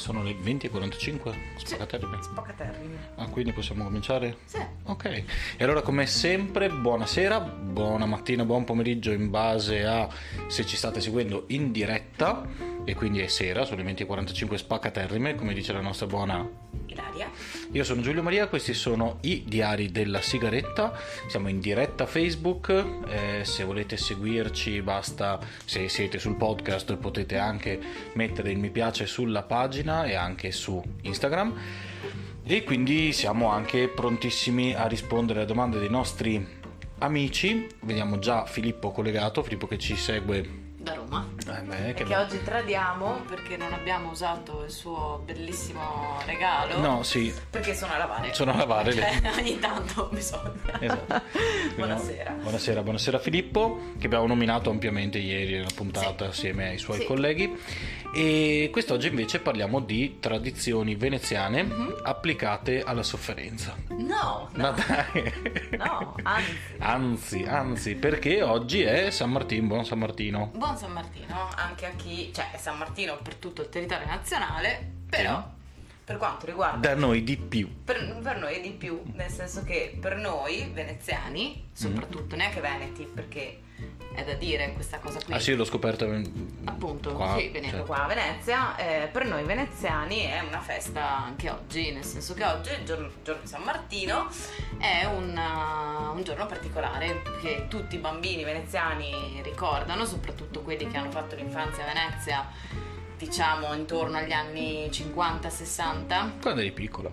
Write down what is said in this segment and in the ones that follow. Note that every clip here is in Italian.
Sono le 20.45, spaccaterrimi. Spaccaterrimi. Ah, quindi possiamo cominciare? Sì. Ok, e allora come sempre buonasera, buona mattina, buon pomeriggio in base a se ci state seguendo in diretta e quindi è sera, sono le 20.45 spaccaterrime, come dice la nostra buona Ilaria. Io sono Giulio Maria, questi sono i diari della sigaretta, siamo in diretta Facebook, eh, se volete seguirci basta, se siete sul podcast potete anche mettere il mi piace sulla pagina e anche su Instagram e quindi siamo anche prontissimi a rispondere alle domande dei nostri amici, vediamo già Filippo collegato, Filippo che ci segue. Eh beh, che bello. oggi tradiamo perché non abbiamo usato il suo bellissimo regalo. No, sì, Perché sono a lavare. sono a lavare le... Cioè, ogni tanto bisogna. Esatto. Buonasera. Buonasera, buonasera Filippo, che abbiamo nominato ampiamente ieri nella puntata assieme ai suoi Sì. colleghi. E quest'oggi invece parliamo di tradizioni veneziane Mhm. applicate alla sofferenza. No, Ma no, dai. no, anzi. Anzi, anzi, perché oggi è San Martino, buon San Martino. Buon San Martino anche a chi, cioè è San Martino per tutto il territorio nazionale, però per quanto riguarda Da noi di più. per, per noi di più, nel senso che per noi veneziani, soprattutto neanche veneti, perché è da dire questa cosa qui. Ah sì, l'ho scoperto. Appunto, qua, sì, venendo cioè. qua a Venezia, eh, per noi veneziani è una festa anche oggi, nel senso che oggi, il giorno, il giorno di San Martino, è una- un giorno particolare che tutti i bambini veneziani ricordano, soprattutto quelli che hanno fatto l'infanzia a Venezia, diciamo intorno agli anni 50-60 Quando eri piccola.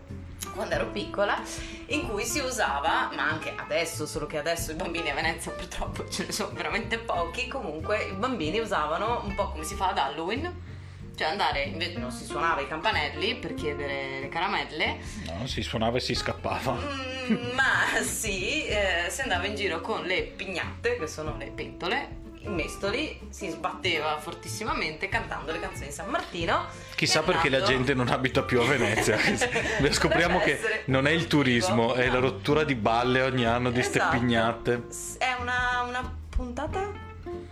quando ero piccola, in cui si usava, ma anche adesso, solo che adesso i bambini a Venezia purtroppo ce ne sono veramente pochi, comunque i bambini usavano un po' come si fa ad Halloween, cioè andare, invece non si suonava i campanelli per chiedere le caramelle, No, si suonava e si scappava. mm, ma sì, eh, si andava in giro con le pignatte, che sono le pentole, i mestoli, si sbatteva fortissimamente cantando le canzoni di San Martino. Chissà perché la gente non abita più a Venezia. Scopriamo che non è il turismo, è la rottura di balle ogni anno di Esatto. pignate. È una, una puntata?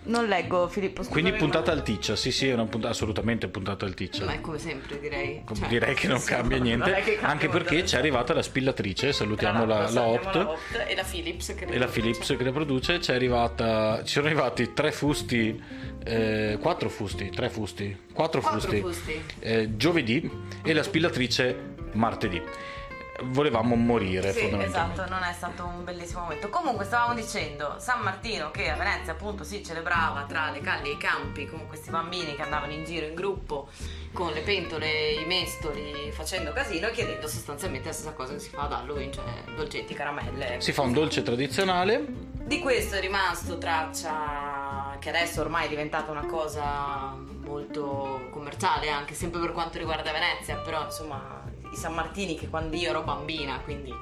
Non leggo Filippo, scusami, Quindi puntata ma... alticcia, sì sì, è una puntata assolutamente puntata alticcia. Ma è come sempre direi. Cioè, Direi che non sì, cambia niente, cambia anche perché la ci è arrivata la spillatrice, salutiamo la, la Salutiamo Opt la Opt e la Philips che e la Philips che le produce, ci è arrivata, ci sono arrivati tre fusti, eh, quattro fusti, tre fusti, quattro, Quattro fusti, fusti. eh, giovedì e la spillatrice martedì. Volevamo morire Sì, esatto, non è stato un bellissimo momento. Comunque stavamo dicendo San Martino che a Venezia appunto si celebrava tra le calli e i campi con questi bambini che andavano in giro in gruppo con le pentole, i mestoli, facendo casino e chiedendo sostanzialmente la stessa cosa che si fa ad Halloween, cioè dolcetti, caramelle. Si fa un dolce tradizionale, Di questo è rimasto traccia che adesso ormai è diventata una cosa molto commerciale, anche sempre per quanto riguarda Venezia, però insomma i San Martini che quando io ero bambina, quindi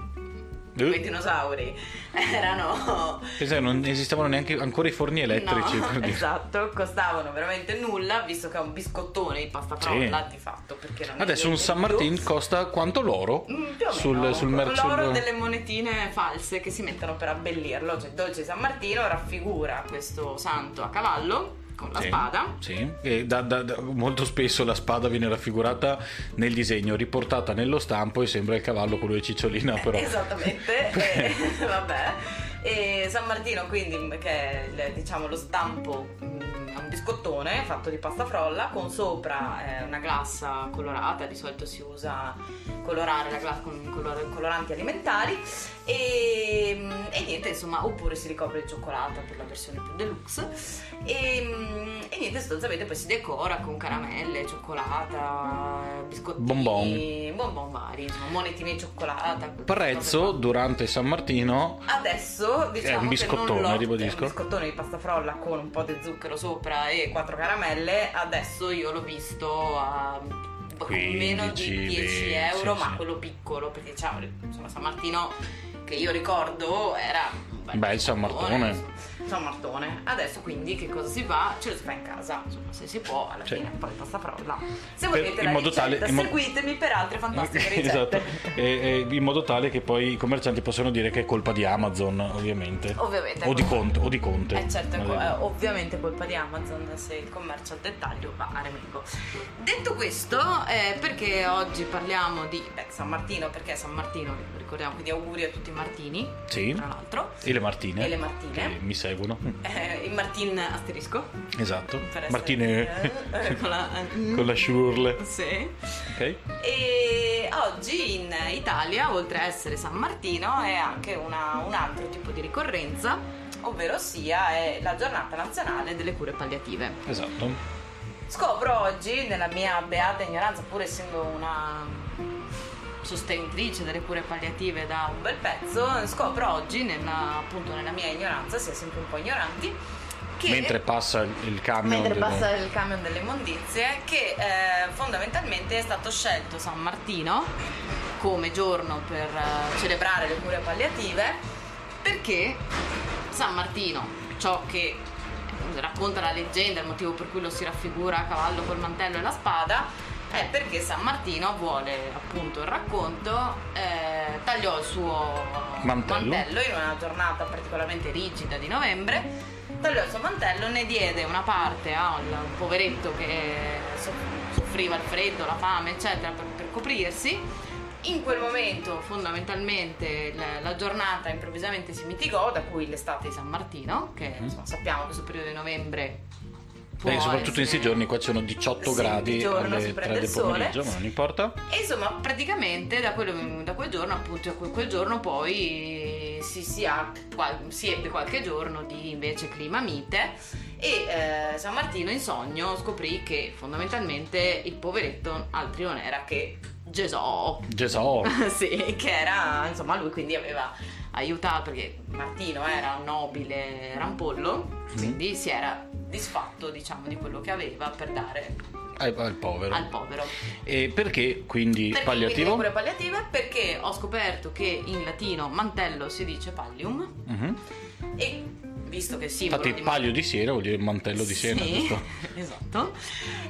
quei eh, dinosauri, erano... pensa che non esistevano neanche ancora i forni elettrici. No, per dire. esatto, costavano veramente nulla, visto che è un biscottone di pasta frolla di fatto, Adesso un San più. Martin costa quanto l'oro? Mm, sul, sul con mer- l'oro delle monetine false che si mettono per abbellirlo cioè il dolce San Martino raffigura questo santo a cavallo con la Sì, spada. Sì, e da- da- da- molto spesso la spada viene raffigurata nel disegno, riportata nello stampo e sembra il cavallo quello di Cicciolina, però. esattamente. E, vabbè e San Martino quindi che è il- diciamo lo stampo mm, è un biscottone fatto di pasta frolla con sopra eh, una glassa colorata di solito si usa colorare la glassa con color- coloranti alimentari e, mm, e niente insomma oppure si ricopre di cioccolata per la versione più deluxe. E, mm, e niente sostanzialmente poi si decora con caramelle cioccolata biscottini Bonbon. bonbon vari insomma monetine di cioccolata Prezzo durante San Martino? Adesso diciamo È un biscottone, ribadisco. È un biscottone di pasta frolla con un po' di zucchero sopra e quattro caramelle. Adesso io l'ho visto a boh, 15, meno di 10 euro, sì, ma sì. quello piccolo, perché diciamo, insomma, San Martino che io ricordo era un bel Beh, il San Martone. insomma. San Martone. Adesso quindi che cosa si fa? Ce lo si fa in casa, insomma, se si può, alla Cioè- fine poi pasta frolla. Se Per- volete in la modo ricetta, tale- in mo- seguitemi per altre fantastiche ricette. esatto, e, e in modo tale che poi i commercianti possano dire che è colpa di Amazon, ovviamente. Ovviamente. O di Conte. O di Conte. Eh certo, è ovviamente colpa di Amazon se il commercio al dettaglio va a remengo. Detto questo, eh, perché oggi parliamo di beh, San Martino? Perché San Martino, ricordiamo, quindi auguri a tutti i Martini, Sì. tra l'altro. E le Martine. E le Martine. Che mi seguono. Eh, il Martin asterisco. Esatto. essere- Martine eh, eh, con la, con la shurle. Sì. Ok? E oggi in Italia, oltre a essere San Martino, è anche una- un altro tipo di ricorrenza, ovvero sia è la giornata nazionale delle cure palliative. Esatto. Scopro oggi, nella mia beata ignoranza, pur essendo una sostenitrice delle cure palliative da un bel pezzo, scopro oggi, nella, appunto nella mia ignoranza, si è sempre un po' ignoranti, che Mentre passa il, camion. mentre delle- passa il camion delle immondizie, che eh, fondamentalmente è stato scelto San Martino come giorno per eh, celebrare le cure palliative, perché San Martino, ciò che racconta la leggenda, il motivo per cui lo si raffigura a cavallo col mantello e la spada, è perché San Martino vuole appunto il racconto, eh, tagliò il suo Mantello. in una giornata particolarmente rigida di novembre, tagliò il suo mantello, ne diede una parte a un poveretto che soff- soffriva il freddo, la fame, eccetera, per, per coprirsi. In quel momento fondamentalmente la, la giornata improvvisamente si mitigò, da cui l'estate di San Martino, che insomma, sappiamo che questo periodo di novembre Beh, soprattutto in questi giorni qua ci sono 18 Sì, gradi giorno alle prende 3 del pomeriggio, ma non importa. E insomma, praticamente da, quello- da quel giorno, appunto, da quel, quel giorno poi si, si ha si ebbe qualche giorno di invece clima mite e eh, San Martino in sogno scoprì che fondamentalmente il poveretto altri non era che Gesù. Gesù. sì, che era, insomma, lui quindi aveva aiutato perché Martino era un nobile rampollo, quindi si era disfatto, diciamo, di quello che aveva per dare al, al povero. al povero. E perché quindi Perché palliativo? cure palliative? Perché ho scoperto che in latino mantello si dice pallium Mhm. e visto che simbolo Infatti di paglio di siena vuol dire mantello di siena, Sì, giusto? esatto.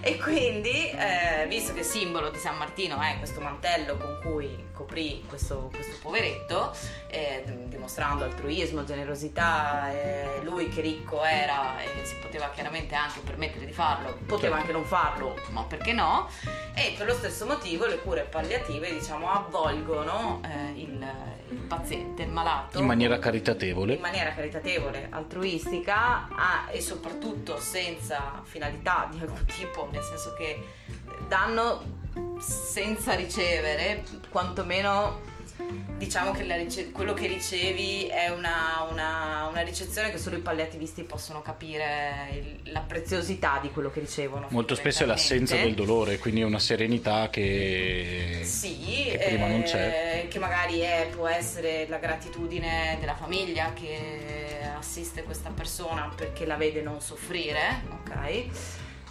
E quindi, eh, visto che il simbolo di San Martino è questo mantello con cui coprì questo, questo poveretto, eh, dimostrando altruismo, generosità, eh, lui che ricco era e si poteva chiaramente anche permettere di farlo, poteva Certo. anche non farlo, ma perché no? E per lo stesso motivo le cure palliative, diciamo, avvolgono eh, il, il paziente, il malato In maniera caritatevole. in maniera caritatevole, altruistica ah, e soprattutto senza finalità di alcun tipo, nel senso che danno senza ricevere, quantomeno diciamo che rice- quello che ricevi è una, una- una ricezione che solo i palliativisti possono capire il- la preziosità di quello che ricevono. Molto spesso è l'assenza del dolore, quindi è una serenità che, Sì, che prima non c'è. eh, che magari è- può essere la gratitudine della famiglia che assiste questa persona perché la vede non soffrire, ok?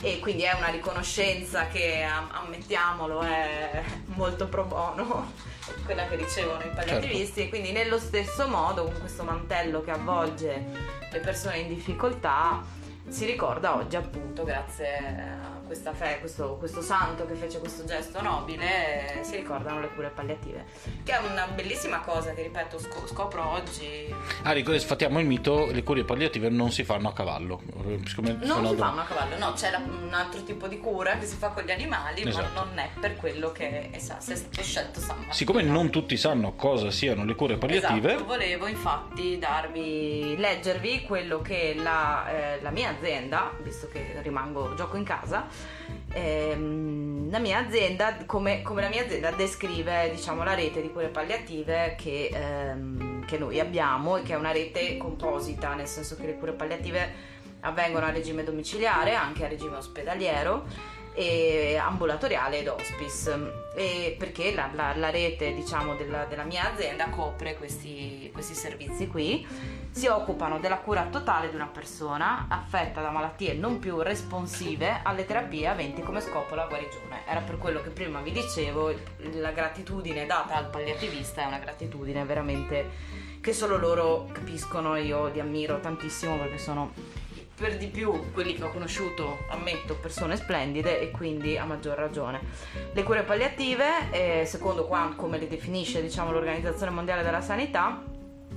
E quindi è una riconoscenza che, am- ammettiamolo, è molto pro bono, quella che ricevono i palliativisti. Certo. E quindi nello stesso modo, con questo mantello che avvolge le persone in difficoltà, si ricorda oggi appunto grazie a questa fe, questo, questo santo che fece questo gesto nobile, eh, si ricordano le cure palliative, che è una bellissima cosa che ripeto sco- scopro oggi. Ah, sfattiamo il mito, le cure palliative non si fanno a cavallo. Eh, Non si do- fanno a cavallo, no, c'è la- un altro tipo di cura che si fa con gli animali, Esatto. ma non è per quello che è, sa- se è stato scelto San Martino. Siccome non tutti sanno cosa siano le cure palliative, Esatto, volevo infatti darvi, leggervi quello che la, eh, la mia azienda, visto che rimango gioco in casa, ehm, la mia azienda, come, come la mia azienda descrive diciamo, la rete di cure palliative che, ehm, che noi abbiamo e che è una rete composita, nel senso che le cure palliative avvengono a regime domiciliare, anche a regime ospedaliero e ambulatoriale ed hospice. E perché la, la- la rete diciamo della, della mia azienda copre questi, questi servizi qui. Si occupano della cura totale di una persona affetta da malattie non più responsive alle terapie aventi come scopo la guarigione. Era per quello che prima vi dicevo la gratitudine data al palliativista è una gratitudine veramente che solo loro capiscono, io li ammiro tantissimo perché sono per di più quelli che ho conosciuto, ammetto, persone splendide e quindi a maggior ragione. Le cure palliative, eh, secondo quanto, come le definisce diciamo, l'Organizzazione Mondiale della Sanità,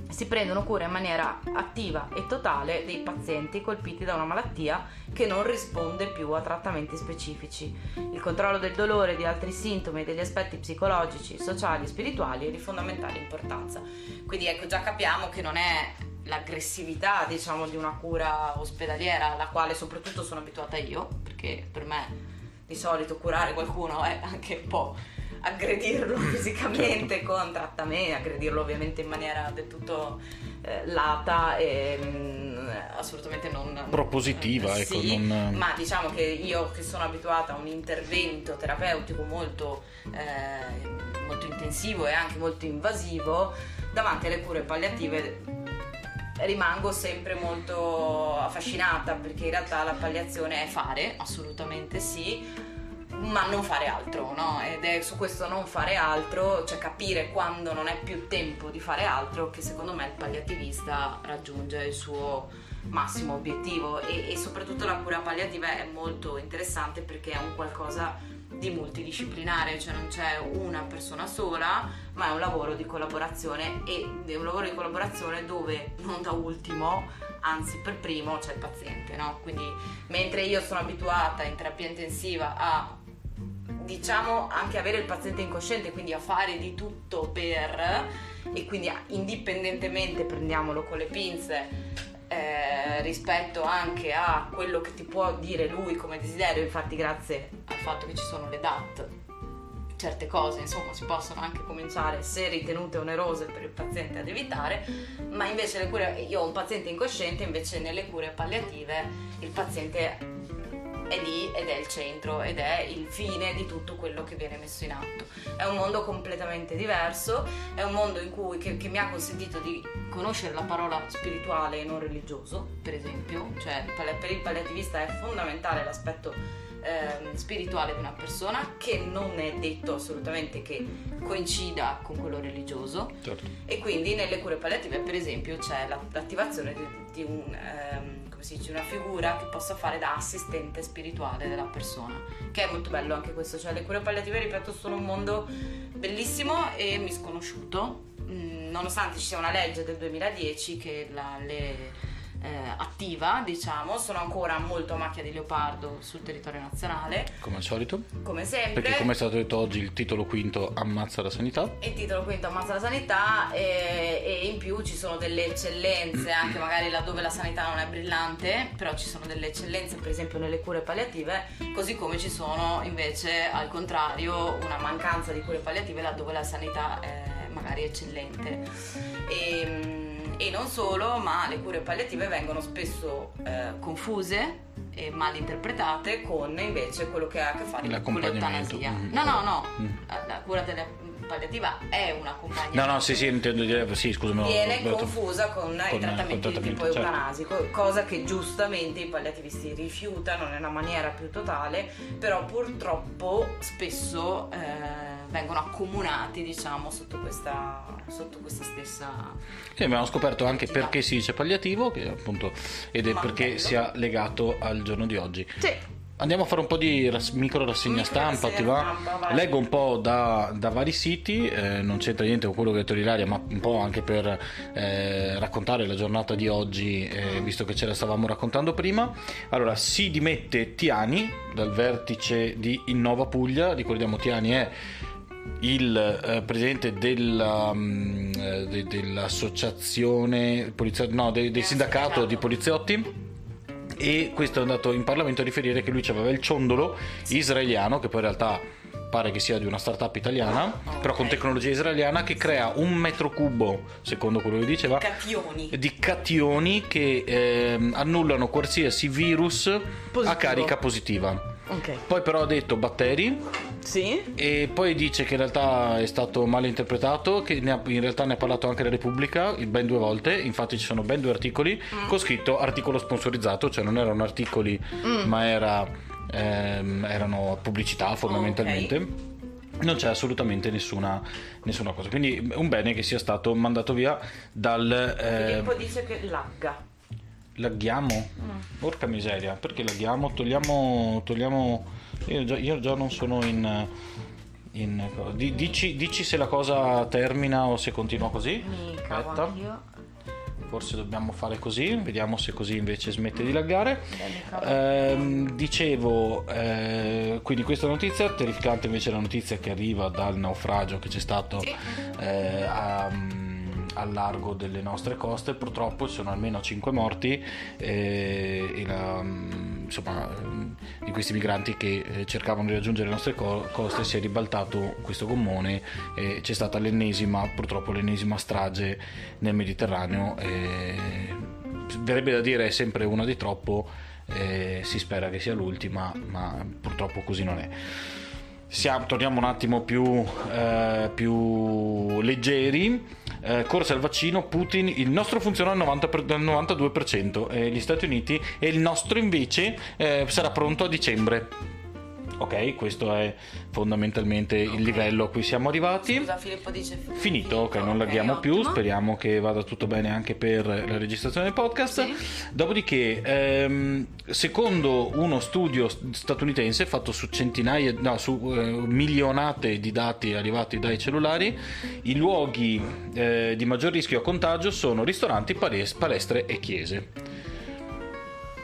si prendono cura in maniera attiva e totale dei pazienti colpiti da una malattia che non risponde più a trattamenti specifici. Il controllo del dolore e di altri sintomi e degli aspetti psicologici, sociali e spirituali è di fondamentale importanza. Quindi ecco, già capiamo che non è l'aggressività, diciamo, di una cura ospedaliera alla quale soprattutto sono abituata io, perché per me di solito curare qualcuno è anche un po' aggredirlo fisicamente certo. con trattamenti, aggredirlo ovviamente in maniera del tutto eh, lata e mh, mm, assolutamente non propositiva, eh, ecco, sì, non... ma diciamo che io che sono abituata a un intervento terapeutico molto, eh, molto intensivo e anche molto invasivo, davanti alle cure palliative rimango sempre molto affascinata perché in realtà la palliazione è fare, assolutamente sì, ma non fare altro, no? Ed è su questo non fare altro, cioè capire quando non è più tempo di fare altro, che secondo me il palliativista raggiunge il suo massimo obiettivo e, e soprattutto la cura palliativa è molto interessante perché è un qualcosa di multidisciplinare, cioè non c'è una persona sola, ma è un lavoro di collaborazione e è un lavoro di collaborazione dove non da ultimo, anzi per primo c'è il paziente, no? Quindi mentre io sono abituata in terapia intensiva a diciamo anche avere il paziente incosciente, quindi a fare di tutto per e quindi indipendentemente prendiamolo con le pinze eh, rispetto anche a quello che ti può dire lui come desiderio, infatti grazie al fatto che ci sono le DAT certe cose insomma si possono anche cominciare se ritenute onerose per il paziente ad evitare ma invece le cure io ho un paziente incosciente invece nelle cure palliative il paziente è lì ed è il centro ed è il fine di tutto quello che viene messo in atto. È un mondo completamente diverso, è un mondo in cui, che, che mi ha consentito di conoscere la parola spirituale e non religioso, per esempio, cioè per il palliativista è fondamentale l'aspetto eh, spirituale di una persona che non è detto assolutamente che coincida con quello religioso certo. e quindi nelle cure palliative per esempio c'è l'attivazione di, di un... Ehm, come si dice, una figura che possa fare da assistente spirituale della persona, che è molto bello anche questo, cioè le cure palliative, ripeto, sono un mondo bellissimo e misconosciuto, mm, nonostante ci sia una legge del 2010 che la, le eh, attiva, diciamo, sono ancora molto a macchia di leopardo sul territorio nazionale. Come al solito. Come sempre. Perché come è stato detto oggi il titolo quinto ammazza la sanità. Il titolo quinto ammazza la sanità e, e in più ci sono delle eccellenze, anche magari laddove la sanità non è brillante, però ci sono delle eccellenze per esempio nelle cure palliative, così come ci sono invece al contrario una mancanza di cure palliative laddove la sanità è magari eccellente. E, e non solo, ma le cure palliative vengono spesso eh, confuse e mal interpretate con invece quello che ha a che fare con l'eutanasia. No, no, no, mm. la cura delle palliativa è un accompagnamento. No, no, sì, sì, intendo dire, sì, scusami. Viene no, confusa con, con, i trattamenti di tipo certo. eutanasico, cosa che giustamente i palliativisti rifiutano nella maniera più totale, però purtroppo spesso eh, vengono accomunati, diciamo, sotto questa, sotto questa stessa... Sì, abbiamo scoperto anche perché si dice palliativo, che appunto, ed è Ma perché bello. sia legato al giorno di oggi. Sì. Andiamo a fare un po' di ras- micro rassegna stampa, ti va? Leggo un po' da, da vari siti, eh, non c'entra niente con quello che ha detto Ilaria, ma un po' anche per eh, raccontare la giornata di oggi, eh, visto che ce la stavamo raccontando prima. Allora, si dimette Tiani dal vertice di Innova Puglia, ricordiamo Tiani è il eh, presidente della, um, de, dell'associazione polizia- no, de, del sindacato di poliziotti e questo è andato in Parlamento a riferire che lui aveva il ciondolo israeliano che poi in realtà pare che sia di una startup italiana, okay. però con tecnologia israeliana che crea un metro cubo, secondo quello che diceva, cationi. di cationi che eh, annullano qualsiasi virus Positivo. a carica positiva. Okay. Poi però ha detto batteri. Sì. E poi dice che in realtà è stato mal interpretato, che ha, in realtà ne ha parlato anche la Repubblica ben due volte, infatti ci sono ben due articoli mm. con scritto articolo sponsorizzato, cioè non erano articoli mm. ma era, ehm, erano pubblicità fondamentalmente. Okay. non c'è assolutamente nessuna, nessuna, cosa. Quindi un bene che sia stato mandato via dal... Eh... Filippo dice che lagga. Laghiamo? Mm. Porca miseria, perché laghiamo? Togliamo... togliamo... Io, già, io già non sono in... in... Dici, dici, se la cosa termina o se continua così. Mica, Aspetta. Forse dobbiamo fare così, vediamo se così invece smette di laggare. Eh, dicevo, eh, quindi questa notizia, terrificante invece la notizia che arriva dal naufragio che c'è stato eh, a al largo delle nostre coste. Purtroppo ci sono almeno 5 morti eh, e la, mm, insomma, di questi migranti che eh, cercavano di raggiungere le nostre coste si è ribaltato questo gommone e c'è stata l'ennesima, purtroppo l'ennesima strage nel Mediterraneo. Verrebbe da dire è sempre una di troppo, eh, si spera che sia l'ultima, ma purtroppo così non è. Siamo, torniamo un attimo più, eh, più leggeri. Eh, corsa al vaccino, Putin, il nostro funziona al 90 per, 92%, eh, gli Stati Uniti e il nostro invece eh, sarà pronto a dicembre. Ok, questo è fondamentalmente okay. il livello a cui siamo arrivati. Scusa, Filippo dice finito. finito ok, non laghiamo okay, più. Speriamo che vada tutto bene anche per la registrazione del podcast. Sì. Dopodiché, ehm, secondo uno studio statunitense fatto su centinaia, no, su eh, milionate di dati arrivati dai cellulari, i luoghi eh, di maggior rischio a contagio sono ristoranti, palestre e chiese.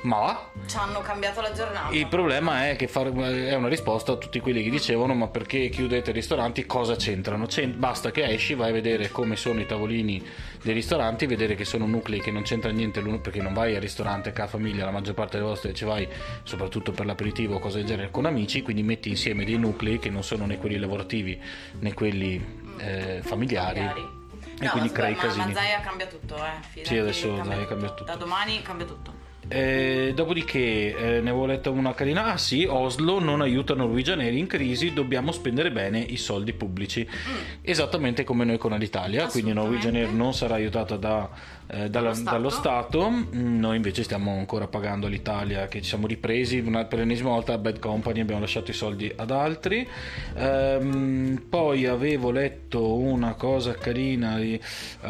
Ma ci hanno cambiato la giornata. Il problema è che far, è una risposta a tutti quelli che dicevano: Ma perché chiudete i ristoranti? Cosa c'entrano? C'ent- basta che esci, vai a vedere come sono i tavolini dei ristoranti, vedere che sono nuclei che non c'entra niente l'uno, perché non vai al ristorante a famiglia, la maggior parte delle volte ci vai soprattutto per l'aperitivo o cose del genere con amici, quindi metti insieme dei nuclei che non sono né quelli lavorativi né quelli eh, familiari. familiari. E no, quindi crei casini. Ma Zaia cambia tutto, eh. Fidati, sì, adesso Zaia cambia tutto. Da domani cambia tutto. Eh, dopodiché eh, ne avevo letto una carina. Ah sì, Oslo non aiuta Norwegian Air in crisi, dobbiamo spendere bene i soldi pubblici. Mm. Esattamente come noi con l'Italia, quindi Norwegian Air non sarà aiutata da eh, dalla, Stato. dallo Stato. Mm, noi invece stiamo ancora pagando all'Italia che ci siamo ripresi una, per l'ennesima volta a Bad Company, abbiamo lasciato i soldi ad altri. Ehm, poi avevo letto una cosa carina di, uh,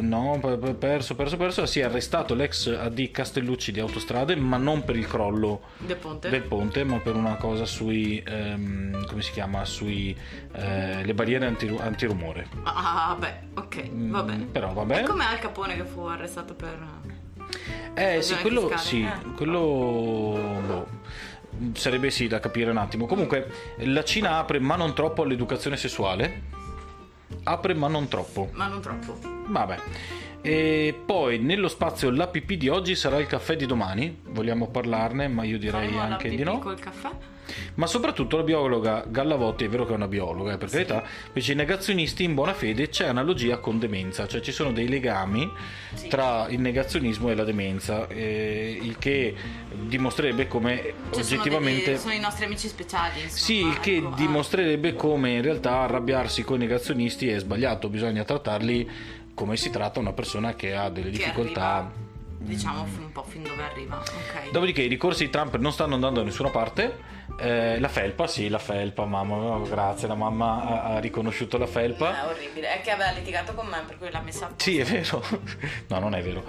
no, perso, perso, perso, si è arrestato l'ex AD Castellucci di Autostrade, ma non per il crollo del ponte, del ponte ma per una cosa sui, um, come si chiama, sui uh, le barriere anti, antirumore. Ah, beh, ok, vabbè. Mm, però vabbè. E come Al Capone che fu arrestato per... Eh sì, quello, sì, eh. quello boh, sarebbe sì da capire un attimo. Comunque la Cina apre ma non troppo all'educazione sessuale. Apre ma non troppo. Ma non troppo. Vabbè. E poi nello spazio l'APP di oggi sarà il caffè di domani. Vogliamo parlarne, ma io direi Faremo anche di no. col caffè? Ma soprattutto la biologa Gallavotti, è vero che è una biologa, eh, per sì. carità, invece i negazionisti in buona fede c'è analogia con demenza, cioè ci sono dei legami sì. tra il negazionismo e la demenza, eh, il che dimostrerebbe come cioè oggettivamente... Sono, degli, sono, i nostri amici speciali. Insomma, sì, il che ecco, ah. dimostrerebbe ah. come in realtà arrabbiarsi con i negazionisti è sbagliato, bisogna trattarli come si tratta una persona che ha delle che difficoltà. Arriva, diciamo un po' fin dove arriva. Okay. Dopodiché i ricorsi di Trump non stanno andando da nessuna parte eh, la felpa, sì, la felpa, mamma, oh, grazie, la mamma ha, ha, riconosciuto la felpa. È orribile, è che aveva litigato con me per cui l'ha messa a posto. Sì, è vero. no, non è vero.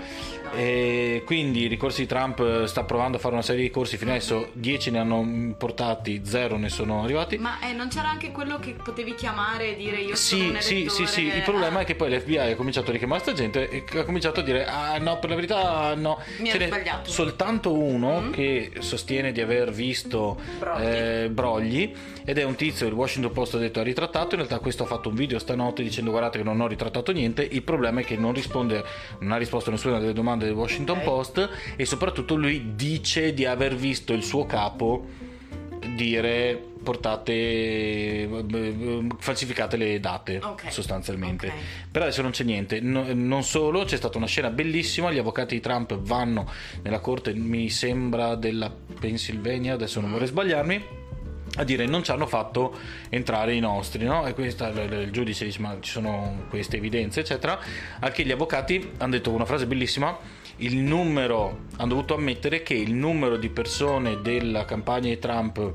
No. E quindi i ricorsi di Trump eh, sta provando a fare una serie di corsi, fino adesso 10 ne hanno portati, 0 ne sono arrivati. Ma eh, non c'era anche quello che potevi chiamare e dire io sì, sono Sì, sì, sì, il problema ah. è che poi l'FBI ha cominciato a richiamare questa gente e ha cominciato a dire ah no, per la verità no. Mi Ce sbagliato. Soltanto uno mm. che sostiene di aver visto Brogli. Eh, brogli ed è un tizio il Washington Post ha detto ha ritrattato in realtà questo ha fatto un video stanotte dicendo guardate che non ho ritrattato niente il problema è che non risponde non ha risposto a nessuna delle domande del Washington okay. Post e soprattutto lui dice di aver visto il suo capo dire portate eh, falsificate le date okay. sostanzialmente okay. per adesso non c'è niente no, non solo c'è stata una scena bellissima gli avvocati di Trump vanno nella corte mi sembra della Pennsylvania adesso non vorrei sbagliarmi a dire non ci hanno fatto entrare i nostri, no? E questa, il giudice dice ma ci sono queste evidenze, eccetera. Anche gli avvocati hanno detto una frase bellissima, il numero, hanno dovuto ammettere che il numero di persone della campagna di Trump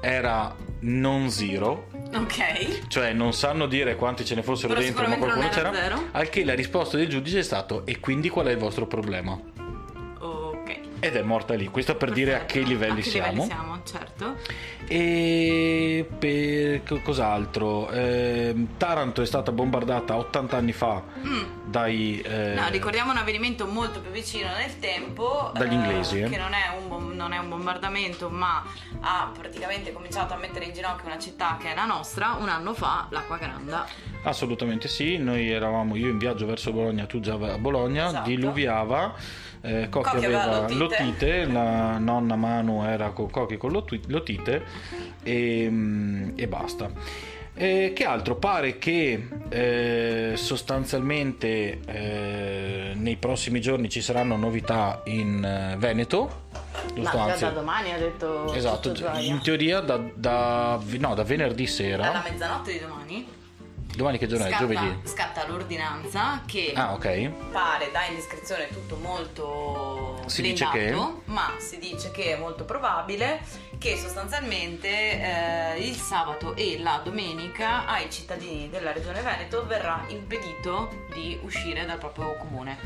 era non zero. Ok. Cioè non sanno dire quanti ce ne fossero Però dentro, ma qualcuno c'era. zero. Al che la risposta del giudice è stato e quindi qual è il vostro problema? Ed è morta lì. Questo per dire a che Perfetto. livelli a che siamo. livelli siamo, certo. E per co- cos'altro? Ehm, Taranto è stata bombardata 80 anni fa dai eh, Mm. No, ricordiamo un avvenimento molto più vicino nel tempo. Dagli eh, inglesi, eh. Che non è, un non è un bombardamento, ma ha praticamente cominciato a mettere in ginocchio una città che è la nostra un anno fa, l'Acqua Granda. Assolutamente sì, noi eravamo io in viaggio verso Bologna, tu già a Bologna, Esatto. diluviava, eh, Cocchi Cocchi aveva aveva l'otite. la nonna Manu era con Cocchi con l'oti- l'otite e, mm, e basta. Eh, che altro? Pare che eh, sostanzialmente eh, nei prossimi giorni ci saranno novità in eh, Veneto. Giusto? Ma da domani ha detto. esatto, in teoria da, da- no, da venerdì sera. Alla mezzanotte di domani Domani che giorno è? Giovedì. scatta l'ordinanza che Ah, ok. pare da indiscrezione tutto molto Si dice blindato, ma si dice che è molto probabile che sostanzialmente eh, il sabato e la domenica ai cittadini della regione Veneto verrà impedito di uscire dal proprio comune.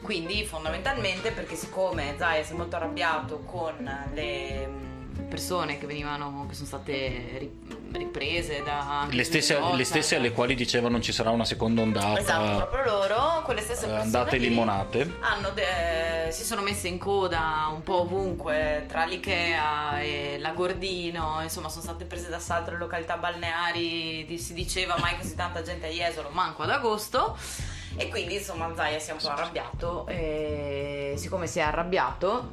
Quindi fondamentalmente perché siccome Zaia si è molto arrabbiato con le mm, persone che venivano che sono state riprese da Le stesse, le stesse alle quali dicevano ci sarà una seconda ondata. Esatto, proprio loro, quelle stesse eh, persone andate limonate. de- si sono messe in coda un po' ovunque tra l'Ikea e la Gordino, insomma sono state prese d'assalto le località balneari, di- si diceva mai così tanta gente a Jesolo, manco ad agosto. E quindi insomma Zaia si è un po' arrabbiato e siccome si è arrabbiato,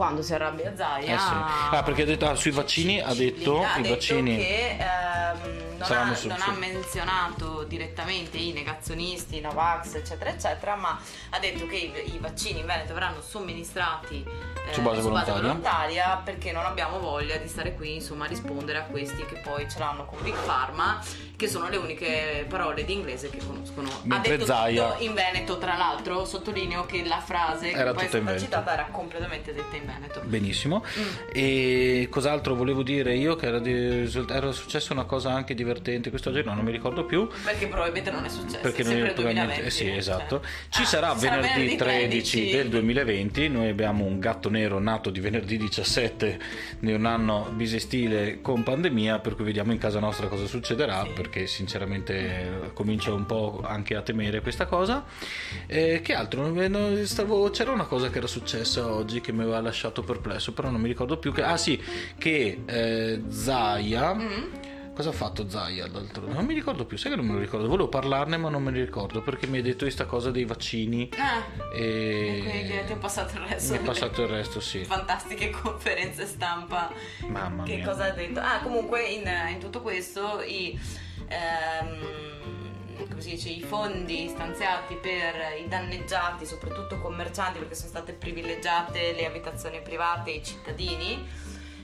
quando si arrabbia Zaia... Eh sì. Ah, perché ha detto- ah, sui vaccini ha detto, ha i detto vaccini che ehm, non, ha, su- non su- ha menzionato direttamente i negazionisti, i Novax, eccetera, eccetera, ma ha detto che i, i vaccini in Veneto verranno somministrati eh, Su base volontaria. volontaria perché non abbiamo voglia di stare qui insomma a rispondere a questi che poi ce l'hanno con Big Pharma che sono le uniche parole di inglese che conoscono Mentre ha detto Zaia- tutto in Veneto tra l'altro sottolineo che la frase Era che poi è citata era completamente detta in Veneto Benissimo. Mm. E cos'altro volevo dire io? Che era, di- era successa una cosa anche divertente quest'oggi, no, non mi ricordo più. Perché probabilmente non è successo. Perché è sempre probabilmente 2020, eh sì, eh, esatto. cioè. Ci Ah, sarà sarà venerdì 13 13 del 2020. Noi abbiamo un gatto nero nato di venerdì 17 di un anno bisestile con pandemia, per cui vediamo in casa nostra cosa succederà, Sì. perché sinceramente eh, comincio un po' anche a temere questa cosa. Eh, che altro? Non- non- stavo- c'era una cosa che era successa oggi che mi aveva lasciato perplesso, però non mi ricordo più che ah sì, che eh, Zaya Mm. Cosa ha fatto Zaya l'altro? Non mi ricordo più, sai che non me lo ricordo. Volevo parlarne, ma non me ne ricordo perché mi hai detto questa cosa dei vaccini Ah, e. quindi che ti ho passato il resto. Mi è passato il resto, sì. Fantastiche conferenze stampa. Mamma che mia. cosa ha detto? Ah, comunque in, in tutto questo i. ehm, come si dice, i fondi stanziati per i danneggiati, soprattutto commercianti, perché sono state privilegiate le abitazioni private e i cittadini,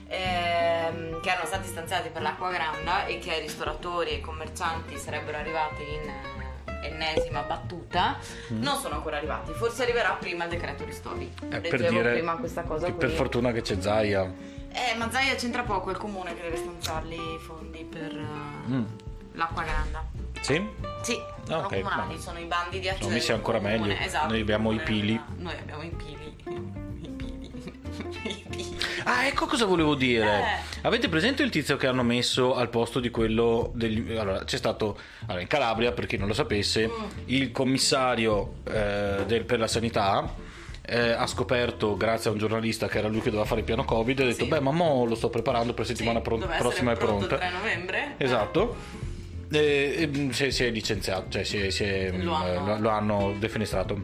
ehm, che erano stati stanziati per l'acqua granda e che ai ristoratori e commercianti sarebbero arrivati in eh, ennesima battuta, non sono ancora arrivati. Forse arriverà prima il decreto ristori. Mm. Eh, per dire prima questa cosa per fortuna che c'è Zaya. Eh, ma Zaia c'entra poco, è il comune che deve stanziarli i fondi per eh, Mm. l'acqua granda. Sì? Sì, sono ok, comunali, vabbè. sono i bandi di accesso. Sono messi ancora meglio. Esatto, Noi abbiamo i pili. Noi abbiamo i pili. Ah, ecco cosa volevo dire. Eh. Avete presente il tizio che hanno messo al posto di quello degli... Allora, c'è stato allora, in Calabria, per chi non lo sapesse, Mm. il commissario eh, del- per la sanità eh, ha scoperto, grazie a un giornalista che era lui che doveva fare il piano Covid, ha detto, Sì. beh, ma mo lo sto preparando per settimana Sì, pro- prossima è pronto pronta. il 3 novembre. Esatto. E, e, si, è, si è licenziato, cioè si è- si è- Lo hanno- lo- lo hanno defenestrato.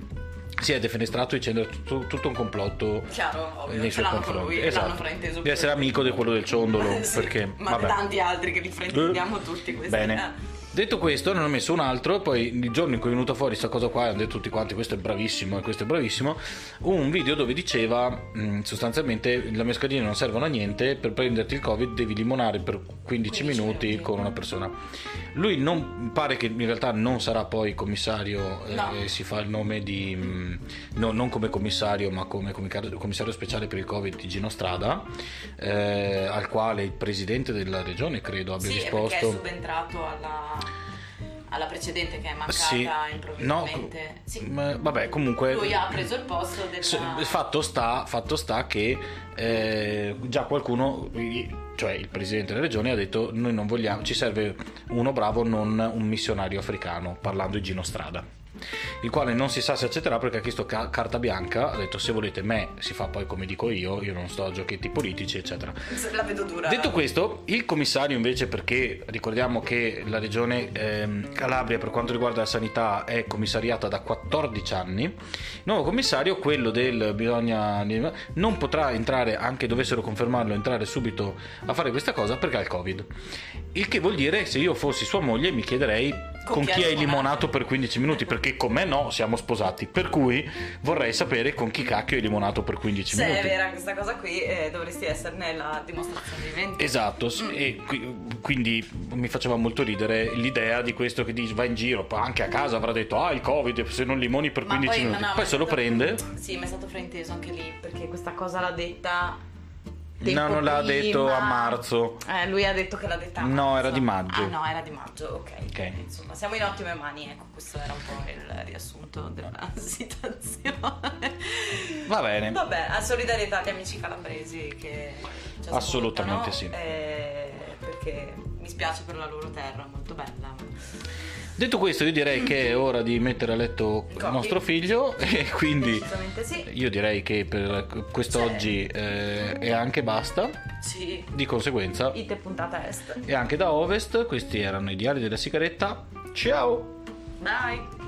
Si è defenestrato dicendo tutto, tutto un complotto Chiaro, ovvio, nei suoi confronti. lui, Esatto. frainteso. Di essere amico di quello del ciondolo. Sì, perché, ma vabbè. tanti altri che li fraintendiamo tutti questi. Bene. Eh. Detto questo, ne ho messo un altro. Poi il giorno in cui è venuta fuori questa cosa qua, hanno detto tutti quanti: Questo è bravissimo e questo è bravissimo. Un video dove diceva mh, sostanzialmente le mascherine non servono a niente. Per prenderti il COVID devi limonare per 15, 15 minuti, con una persona. Lui non pare che in realtà non sarà poi commissario, eh, No. si fa il nome di mh, no, non come commissario, ma come commissario speciale per il Covid di Gino Strada, eh, al quale il presidente della regione credo abbia Sì, risposto. è subentrato alla, alla precedente che è mancata Sì, no, improvvisamente. Sì. ma- vabbè, comunque. Lui ha preso il posto del... S- Fatto sta, fatto sta che eh, già qualcuno, cioè il presidente della regione, ha detto: Noi non vogliamo, ci serve uno bravo, non un missionario africano, parlando di Gino Strada. Il quale non si sa se accetterà perché ha chiesto ca- carta bianca. Ha detto: Se volete me, si fa poi come dico io, io non sto a giochetti politici, eccetera. La vedo dura. Detto questo, il commissario invece, perché ricordiamo che la regione ehm, Calabria per quanto riguarda la sanità è commissariata da 14 anni, il nuovo commissario, quello del bisogna non potrà entrare, anche dovessero confermarlo, entrare subito a fare questa cosa perché ha il Covid. Il che vuol dire, se io fossi sua moglie, mi chiederei con, chi hai limonato per 15 minuti, perché con me no, siamo sposati. Per cui vorrei sapere con chi cacchio hai limonato per 15 Se minuti. è vera questa cosa qui, eh, dovresti esserne la dimostrazione vivente. Esatto, s- e qui- quindi mi faceva molto ridere l'idea di questo che dice va in giro, anche a casa avrà detto ah il covid se non limoni per Ma 15 poi, minuti, no, no, poi se lo stato- prende, Sì, ma è stato frainteso anche lì, perché questa cosa l'ha detta... no non l'ha prima. detto a marzo, Eh, lui ha detto che l'ha detta a No, marzo. era di maggio. Ah no, era di maggio, ok. Ok. Insomma, siamo in ottime mani, ecco, questo era un po' il riassunto della situazione. va bene, Vabbè, a solidarietà agli amici calabresi che ci Assolutamente sì. eh, perché mi spiace per la loro terra, molto bella. ma- detto questo io direi che è ora di mettere a letto il nostro figlio e quindi sì. io direi che per quest'oggi eh, è anche basta, Sì. di conseguenza Ite puntata est. e anche da Ovest questi erano i diari della sigaretta, ciao! Bye.